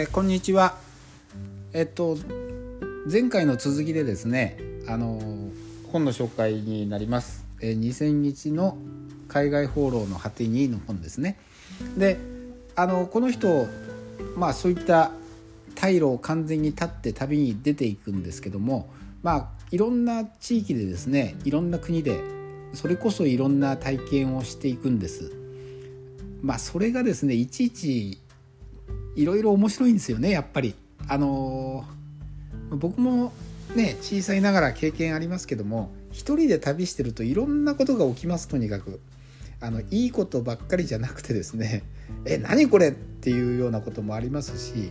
えーこんにちは。えっと前回の続きでですね、あの本の紹介になります。えー2000日の海外放浪の果てにの本ですね。で、あのこの人まあそういった退路を完全に立って旅に出ていくんですけども、まあいろんな地域でですね、いろんな国でそれこそいろんな体験をしていくんです。まあそれがですねいちいちいろいろ面白いんですよねやっぱり。あのー僕もね小さいながら経験ありますけども一人で旅してるといろんなことが起きますとにかく。あのいいことばっかりじゃなくてですね「え何これ?」っていうようなこともありますし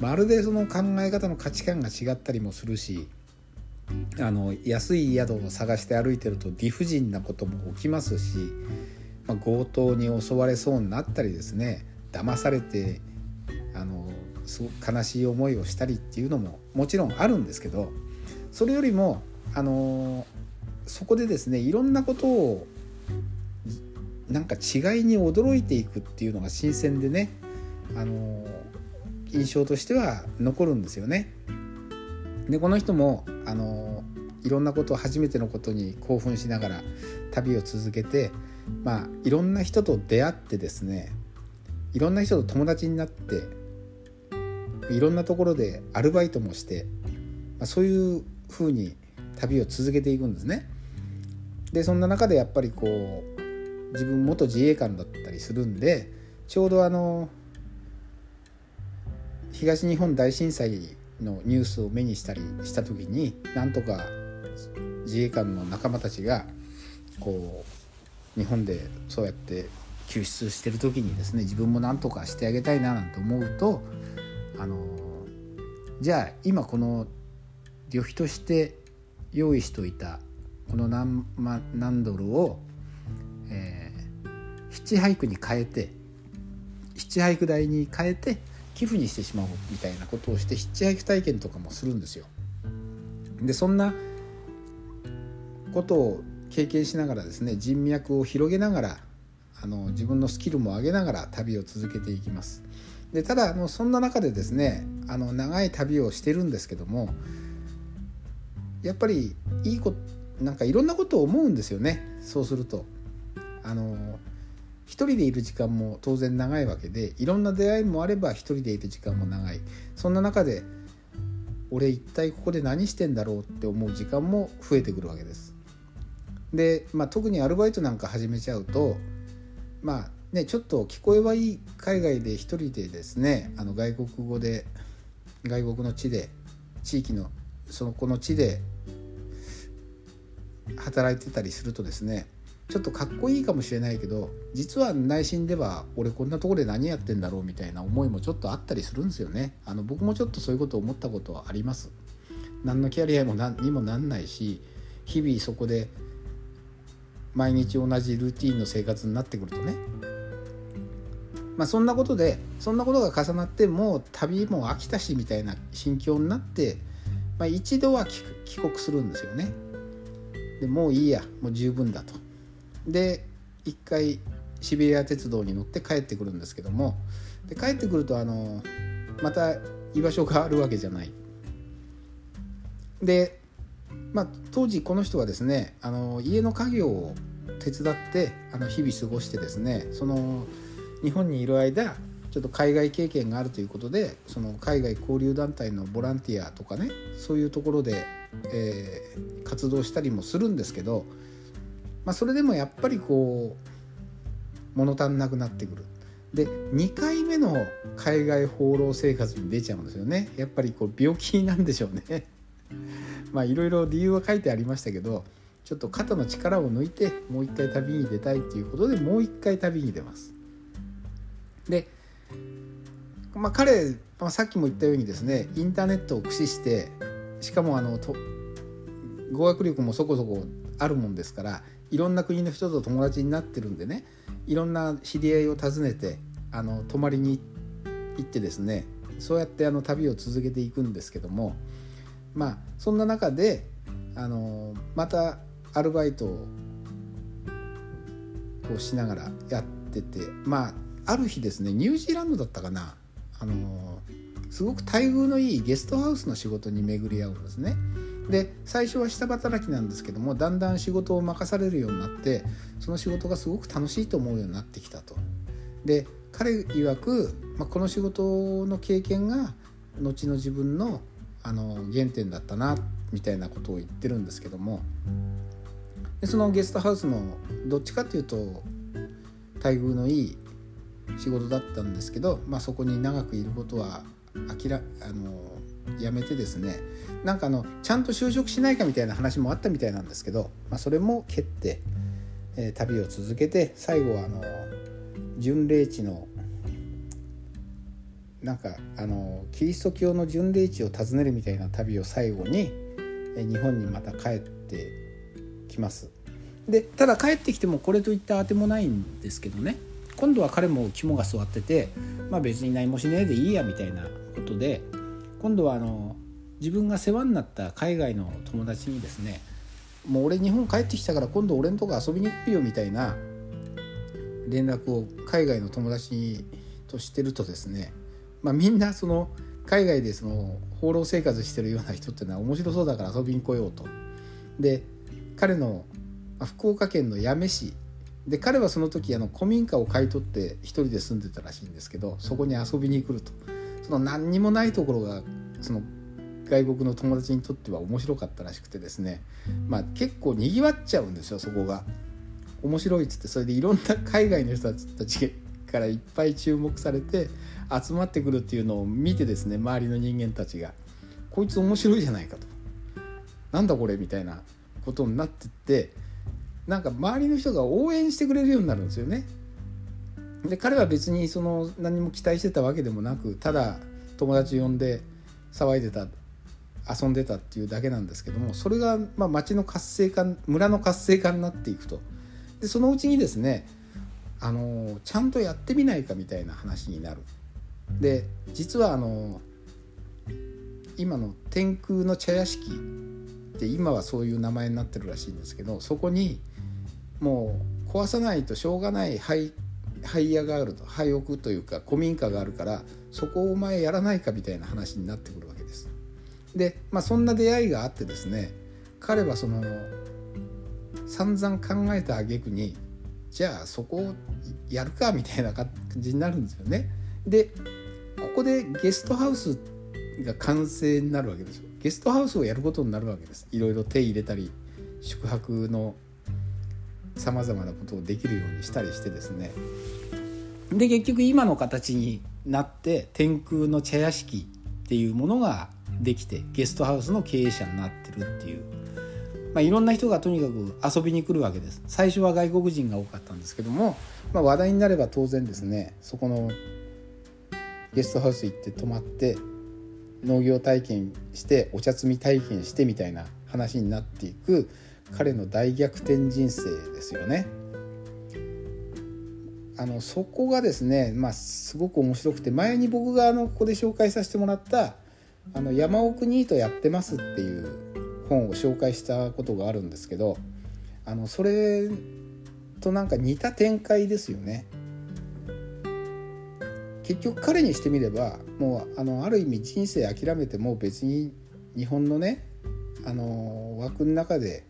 まるでその考え方の価値観が違ったりもするしあの安い宿を探して歩いてると理不尽なことも起きますし、まあ、強盗に襲われそうになったりですね騙されてあのすごく悲しい思いをしたりっていうのももちろんあるんですけどそれよりもあのそこでですねいろんなことをなんか違いに驚いていくっていうのが新鮮でねあの印象としては残るんですよね。でこの人もあのいろんなことを初めてのことに興奮しながら旅を続けてまあいろんな人と出会ってですねいろんな人と友達になっていろんなところでアルバイトもして、まあ、そういうふうに旅を続けていくんですね。でそんな中でやっぱりこう自分元自衛官だったりするんでちょうどあの東日本大震災のニュースを目にしたりした時になんとか自衛官の仲間たちがこう日本でそうやって救出してる時にですね自分もなんとかしてあげたいななんて思うとあのじゃあ今この旅費として用意しといたこの何万何ドルを、えーヒッチハイクに変えてヒッチハイク代に変えて寄付にしてしまおうみたいなことをしてヒッチハイク体験とかもするんですよ。でそんなことを経験しながらですね人脈を広げながらあの自分のスキルも上げながら旅を続けていきます。でただあのそんな中でですねあの長い旅をしてるんですけどもやっぱりいいことなんかいろんなことを思うんですよねそうすると。あの一人でいる時間も当然長いわけでいろんな出会いもあれば一人でいる時間も長いそんな中で俺一体ここで何してんだろうって思う時間も増えてくるわけです。で、まあ、特にアルバイトなんか始めちゃうとまあねちょっと聞こえはいい海外で一人でですねあの外国語で外国の地で地域のそのこの地で働いてたりするとですねちょっとかっこいいかもしれないけど実は内心では俺こんなところで何やってんだろうみたいな思いもちょっとあったりするんですよね。あの僕もちょっとそういうことを思ったことはあります。何のキャリアも何にもなんないし日々そこで毎日同じルーティンの生活になってくるとねまあそんなことでそんなことが重なってもう旅も飽きたしみたいな心境になって、まあ、一度は帰国するんですよねでもういいやもう十分だとで一回シベリア鉄道に乗って帰ってくるんですけどもで帰ってくるとあのまた居場所があるわけじゃない。で、まあ、当時この人はですねあの家の家業を手伝ってあの日々過ごしてですねその日本にいる間ちょっと海外経験があるということでその海外交流団体のボランティアとかねそういうところで、えー活動したりもするんですけど、まあ、それでもやっぱりこう物足んなくなってくる。で2回目の海外放浪生活に出ちゃうんですよね。やっぱりこう病気なんでしょうね。まあいろいろ理由は書いてありましたけどちょっと肩の力を抜いてもう一回旅に出たいということでもう一回旅に出ます。で、まあ、彼、まあ、さっきも言ったようにですねインターネットを駆使してしかもあのと語学力もそこそこあるもんですからいろんな国の人と友達になってるんでねいろんな知り合いを訪ねてあの泊まりに行ってですねそうやってあの旅を続けていくんですけどもまあそんな中であのまたアルバイトをしながらやっててまあある日ですねニュージーランドだったかなあのすごく待遇のいいゲストハウスの仕事に巡り合うんですね。で最初は下働きなんですけどもだんだん仕事を任されるようになってその仕事がすごく楽しいと思うようになってきたと。で彼曰く、まあ、この仕事の経験が後の自分のあの原点だったなみたいなことを言ってるんですけどもでそのゲストハウスのどっちかっていうと待遇のいい仕事だったんですけど、まあ、そこに長くいることは諦あのやめてですねなんかあのちゃんと就職しないかみたいな話もあったみたいなんですけど、まあ、それも蹴って、えー、旅を続けて最後はあの巡礼地のなんかあのキリスト教の巡礼地を訪ねるみたいな旅を最後にえ日本にまた帰ってきます。でただ帰ってきてもこれといったあてもないんですけどね今度は彼も肝が据わってて、まあ、別に何もしねえでいいやみたいなことで今度はあの自分が世話になった海外の友達にですねもう俺日本帰ってきたから今度俺のとこ遊びに来いよみたいな連絡を海外の友達としてるとですね、まあ、みんなその海外でその放浪生活してるような人っていうのは面白そうだから遊びに来ようと。で彼の福岡県の八女市で彼はその時あの古民家を買い取って一人で住んでたらしいんですけどそこに遊びに来ると。その何にもないところがその外国の友達にとっては面白かったらしくてですね。まあ結構にぎわっちゃうんですよそこが。面白いっつってそれでいろんな海外の人たちからいっぱい注目されて集まってくるっていうのを見てですね周りの人間たちが。こいつ面白いじゃないかと。なんだこれみたいなことになってってなんか周りの人が応援してくれるようになるんですよね。で彼は別にその何も期待してたわけでもなくただ友達呼んで騒いでた遊んでたっていうだけなんですけどもそれがまあ町の活性化村の活性化になっていくとでそのうちにですねあのちゃんとやってみないかみたいな話になる。で実はあの今の天空の茶屋敷って今はそういう名前になってるらしいんですけどそこにもう壊さないとしょうがない廃廃屋があると廃屋というか古民家があるからそこをお前やらないかみたいな話になってくるわけです。で、まあ、そんな出会いがあってですね彼はその散々考えた挙句にじゃあそこをやるかみたいな感じになるんですよね。でここでゲストハウスが完成になるわけですよ。ゲストハウスをやることになるわけです。いろいろ手入れたり宿泊のさまざまなことをできるようにしたりしてですね。で結局今の形になって天空の茶屋敷っていうものができてゲストハウスの経営者になってるっていう、まあ、いろんな人がとにかく遊びに来るわけです。最初は外国人が多かったんですけども、まあ、話題になれば当然ですねそこのゲストハウス行って泊まって農業体験してお茶摘み体験してみたいな話になっていく彼の大逆転人生ですよね。あのそこがですね、まあ、すごく面白くて前に僕があのここで紹介させてもらった「あの山奥ニートやってます」っていう本を紹介したことがあるんですけどあのそれとなんか似た展開ですよね。結局彼にしてみればもうあのある意味人生諦めても別に日本のねあの枠の中で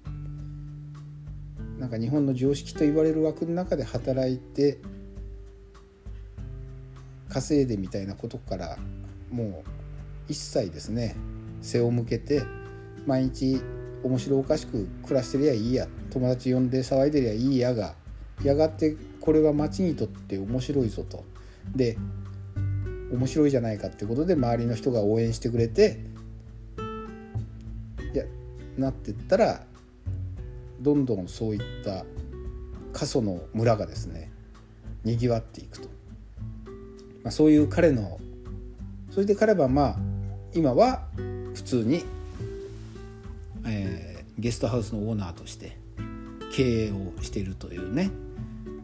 なんか日本の常識と言われる枠の中で働いて稼いでみたいなことからもう一切ですね背を向けて毎日面白おかしく暮らしてりゃいいや友達呼んで騒いでりゃいいやがやがてこれは町にとって面白いぞと。で面白いじゃないかってことで周りの人が応援してくれていやなってったらどんどんそういった過疎の村がですねにぎわっていくと、まあ、そういう彼のそれで彼はまあ今は普通に、えー、ゲストハウスのオーナーとして経営をしているというね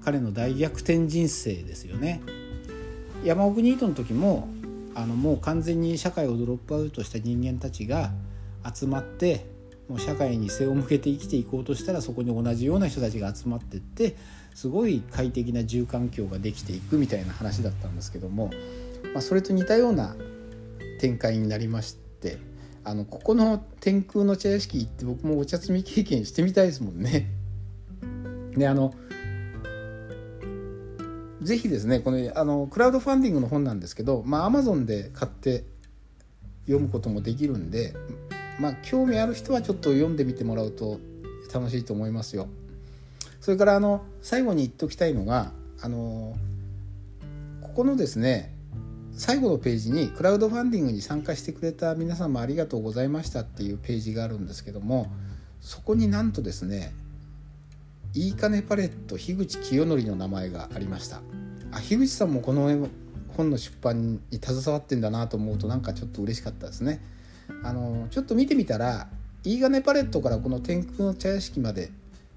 彼の大逆転人生ですよね。山奥ニートの時もあのもう完全に社会をドロップアウトした人間たちが集まってもう社会に背を向けて生きていこうとしたらそこに同じような人たちが集まってってすごい快適な住環境ができていくみたいな話だったんですけども、まあ、それと似たような展開になりましてあのここの天空の茶屋敷行って僕もお茶摘み経験してみたいですもんね。であのぜひですねこのあのクラウドファンディングの本なんですけどまあアマゾンで買って読むこともできるんでまあ興味ある人はちょっと読んでみてもらうと楽しいと思いますよ。それからあの最後に言っておきたいのがあのここのですね最後のページにクラウドファンディングに参加してくれた皆様ありがとうございましたっていうページがあるんですけどもそこになんとですねいいかねパレット樋口清則の名前がありましたあ樋口さんもこの本の出版に携わってんだなと思うとなんかちょっと嬉しかったですねあのちょっと見てみたらいいがねパレットからこの天空の茶屋敷まで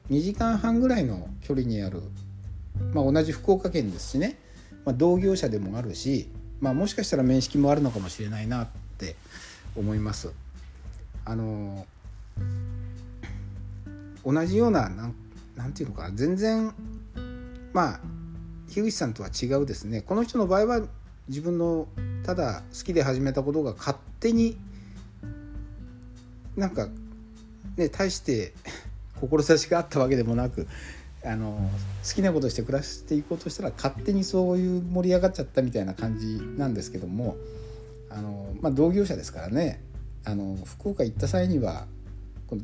2時間半ぐらいの距離にある、まあ、同じ福岡県ですしね、まあ、同業者でもあるし、まあ、もしかしたら面識もあるのかもしれないなって思います。あの同じようななんなんていうのかな全然まあ樋口さんとは違うですねこの人の場合は自分のただ好きで始めたことが勝手になんかね大して 志があったわけでもなくあの好きなことして暮らしていこうとしたら勝手にそういう盛り上がっちゃったみたいな感じなんですけどもあの、まあ、同業者ですからねあの福岡行った際には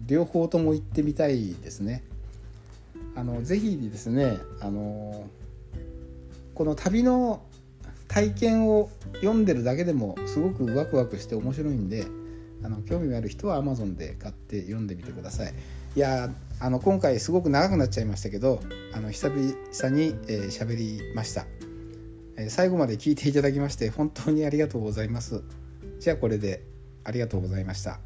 両方とも行ってみたいですね。あのぜひですねあのこの旅の体験を読んでるだけでもすごくワクワクして面白いんであの興味がある人は Amazon で買って読んでみてください。いやあの今回すごく長くなっちゃいましたけどあの久々に喋、えー、りました、えー、最後まで聞いていただきまして本当にありがとうございます。じゃあこれでありがとうございました。